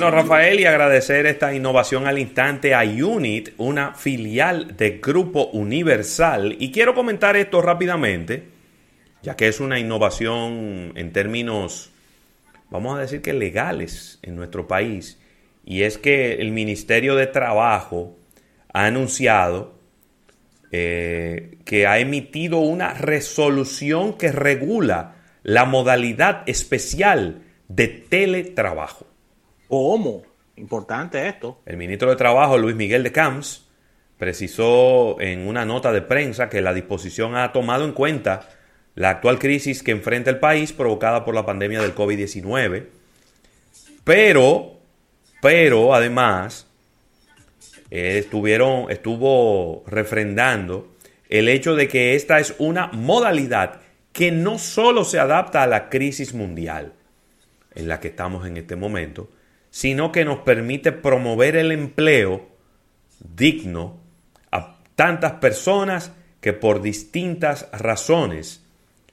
Bueno, Rafael, y agradecer esta innovación al instante a Unit, una filial de Grupo Universal. Y quiero comentar esto rápidamente, ya que es una innovación en términos, vamos a decir que legales en nuestro país. Y es que el Ministerio de Trabajo ha anunciado eh, que ha emitido una resolución que regula la modalidad especial de teletrabajo. ¿Cómo? Importante esto. El ministro de Trabajo, Luis Miguel de Camps, precisó en una nota de prensa que la disposición ha tomado en cuenta la actual crisis que enfrenta el país provocada por la pandemia del COVID-19, pero, pero además eh, estuvieron, estuvo refrendando el hecho de que esta es una modalidad que no solo se adapta a la crisis mundial en la que estamos en este momento, sino que nos permite promover el empleo digno a tantas personas que por distintas razones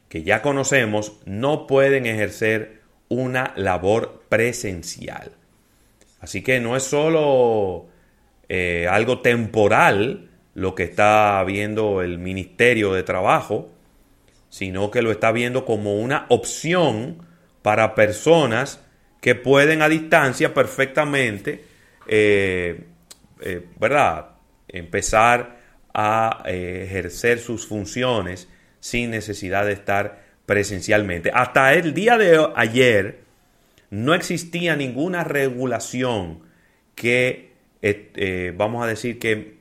que ya conocemos no pueden ejercer una labor presencial. Así que no es solo eh, algo temporal lo que está viendo el Ministerio de Trabajo, sino que lo está viendo como una opción para personas que pueden a distancia perfectamente, eh, eh, ¿verdad? Empezar a eh, ejercer sus funciones sin necesidad de estar presencialmente. Hasta el día de ayer no existía ninguna regulación que, vamos a decir, que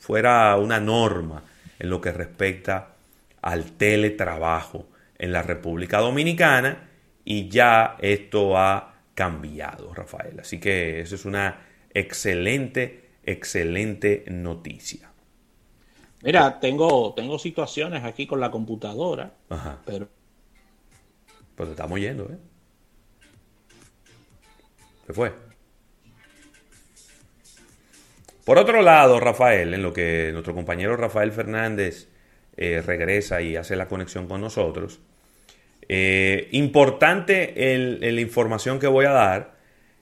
fuera una norma en lo que respecta al teletrabajo en la República Dominicana y ya esto ha cambiado, Rafael. Así que eso es una excelente, excelente noticia. Mira, tengo, tengo situaciones aquí con la computadora, Ajá. pero... Pues te estamos yendo, ¿eh? Se fue. Por otro lado, Rafael, en lo que nuestro compañero Rafael Fernández eh, regresa y hace la conexión con nosotros, eh, importante la información que voy a dar,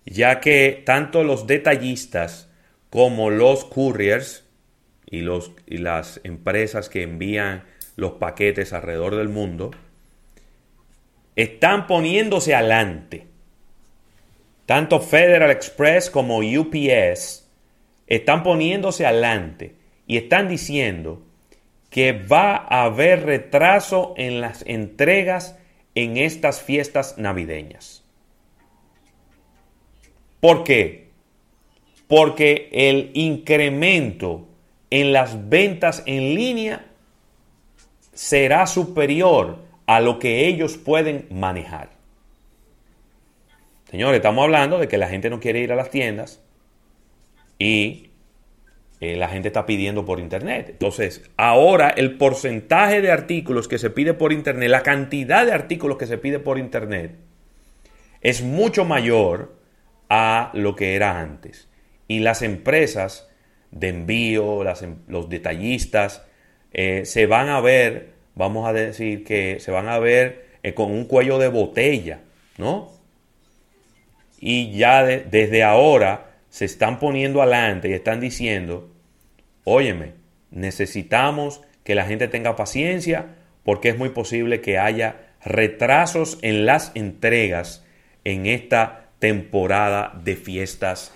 ya que tanto los detallistas como los couriers y, los, y las empresas que envían los paquetes alrededor del mundo están poniéndose adelante. Tanto Federal Express como UPS están poniéndose adelante y están diciendo que va a haber retraso en las entregas en estas fiestas navideñas. ¿Por qué? Porque el incremento en las ventas en línea será superior a lo que ellos pueden manejar. Señores, estamos hablando de que la gente no quiere ir a las tiendas y eh, la gente está pidiendo por internet. Entonces, ahora el porcentaje de artículos que se pide por internet, la cantidad de artículos que se pide por internet, es mucho mayor a lo que era antes. Y las empresas de envío, em, los detallistas, eh, se van a ver, vamos a decir que se van a ver eh, con un cuello de botella, ¿no? Y ya desde ahora se están poniendo adelante y están diciendo óyeme, necesitamos que la gente tenga paciencia porque es muy posible que haya retrasos en las entregas en esta temporada de fiestas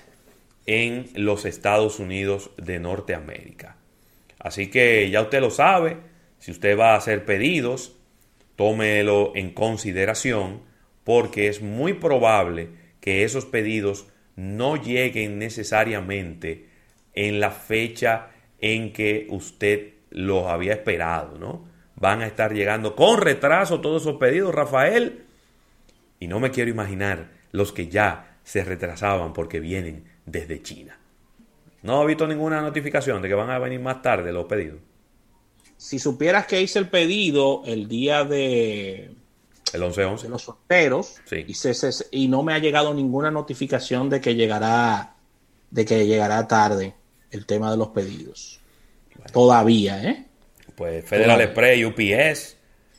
en los Estados Unidos de Norteamérica. Así que ya usted lo sabe, si usted va a hacer pedidos, tómelo en consideración porque es muy probable que esos pedidos no lleguen necesariamente en la fecha en que usted los había esperado, ¿no? Van a estar llegando con retraso todos esos pedidos, Rafael. Y no me quiero imaginar los que ya se retrasaban porque vienen desde China. No he visto ninguna notificación de que van a venir más tarde los pedidos. Si supieras que hice el pedido el día de el 11-11 de los solteros sí. y, y no me ha llegado ninguna notificación de que llegará de que llegará tarde el tema de los pedidos. Todavía, ¿eh? Pues Federal Express y UPS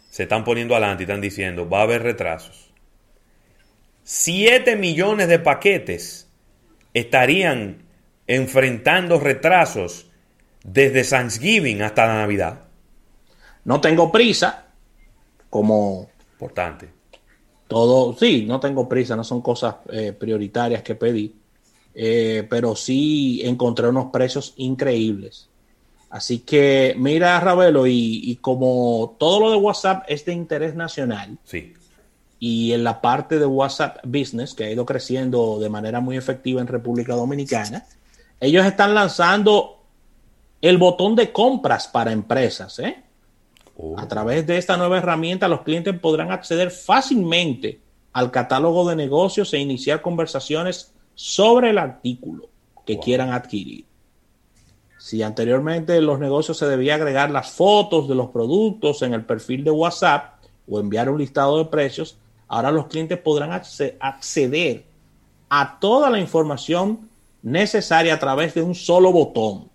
se están poniendo adelante y están diciendo, va a haber retrasos. 7 millones de paquetes estarían enfrentando retrasos desde Thanksgiving hasta la Navidad. No tengo prisa, como... Importante. Todo, sí, no tengo prisa, no son cosas eh, prioritarias que pedí, eh, pero sí encontré unos precios increíbles. Así que mira, Ravelo, y, y, como todo lo de WhatsApp es de interés nacional, sí. y en la parte de WhatsApp Business, que ha ido creciendo de manera muy efectiva en República Dominicana, ellos están lanzando el botón de compras para empresas. ¿eh? Oh. A través de esta nueva herramienta, los clientes podrán acceder fácilmente al catálogo de negocios e iniciar conversaciones sobre el artículo que wow. quieran adquirir. Si anteriormente en los negocios se debía agregar las fotos de los productos en el perfil de WhatsApp o enviar un listado de precios, ahora los clientes podrán acceder a toda la información necesaria a través de un solo botón.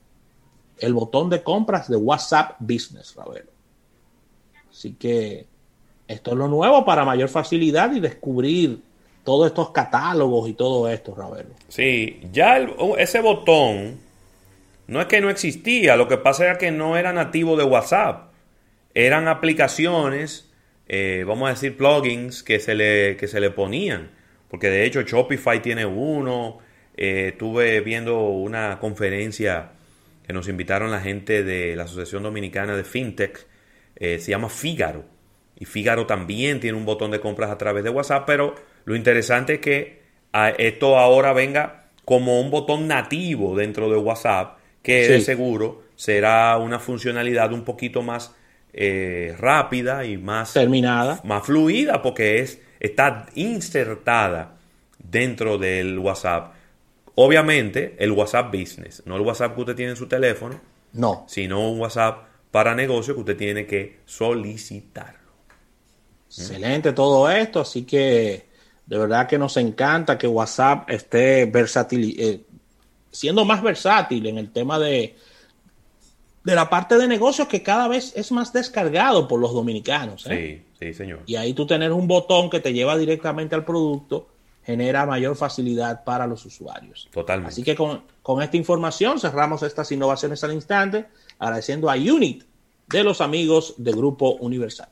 El botón de compras de WhatsApp Business, Ravelo. Así que esto es lo nuevo para mayor facilidad y descubrir todos estos catálogos y todo esto, Ravelo. Sí, ya el, ese botón no es que no existía, lo que pasa era que no era nativo de WhatsApp. Eran aplicaciones, eh, vamos a decir plugins que se, le, que se le ponían. Porque de hecho Shopify tiene uno. Eh, estuve viendo una conferencia que nos invitaron la gente de la Asociación Dominicana de FinTech. Eh, se llama Fígaro. Y Fígaro también tiene un botón de compras a través de WhatsApp. Pero lo interesante es que esto ahora venga como un botón nativo dentro de WhatsApp que sí. de seguro será una funcionalidad un poquito más eh, rápida y más terminada, más fluida, porque es está insertada dentro del WhatsApp. Obviamente, el WhatsApp Business, no el WhatsApp que usted tiene en su teléfono, no, sino un WhatsApp para negocio que usted tiene que solicitarlo. Excelente todo esto, así que de verdad que nos encanta que WhatsApp esté versátil, eh, siendo más versátil en el tema de, de la parte de negocios que cada vez es más descargado por los dominicanos. ¿eh? Sí, sí, señor. Y ahí tú tener un botón que te lleva directamente al producto genera mayor facilidad para los usuarios. Totalmente. Así que con, con esta información cerramos estas innovaciones al instante, agradeciendo a Unit de los amigos de Grupo Universal.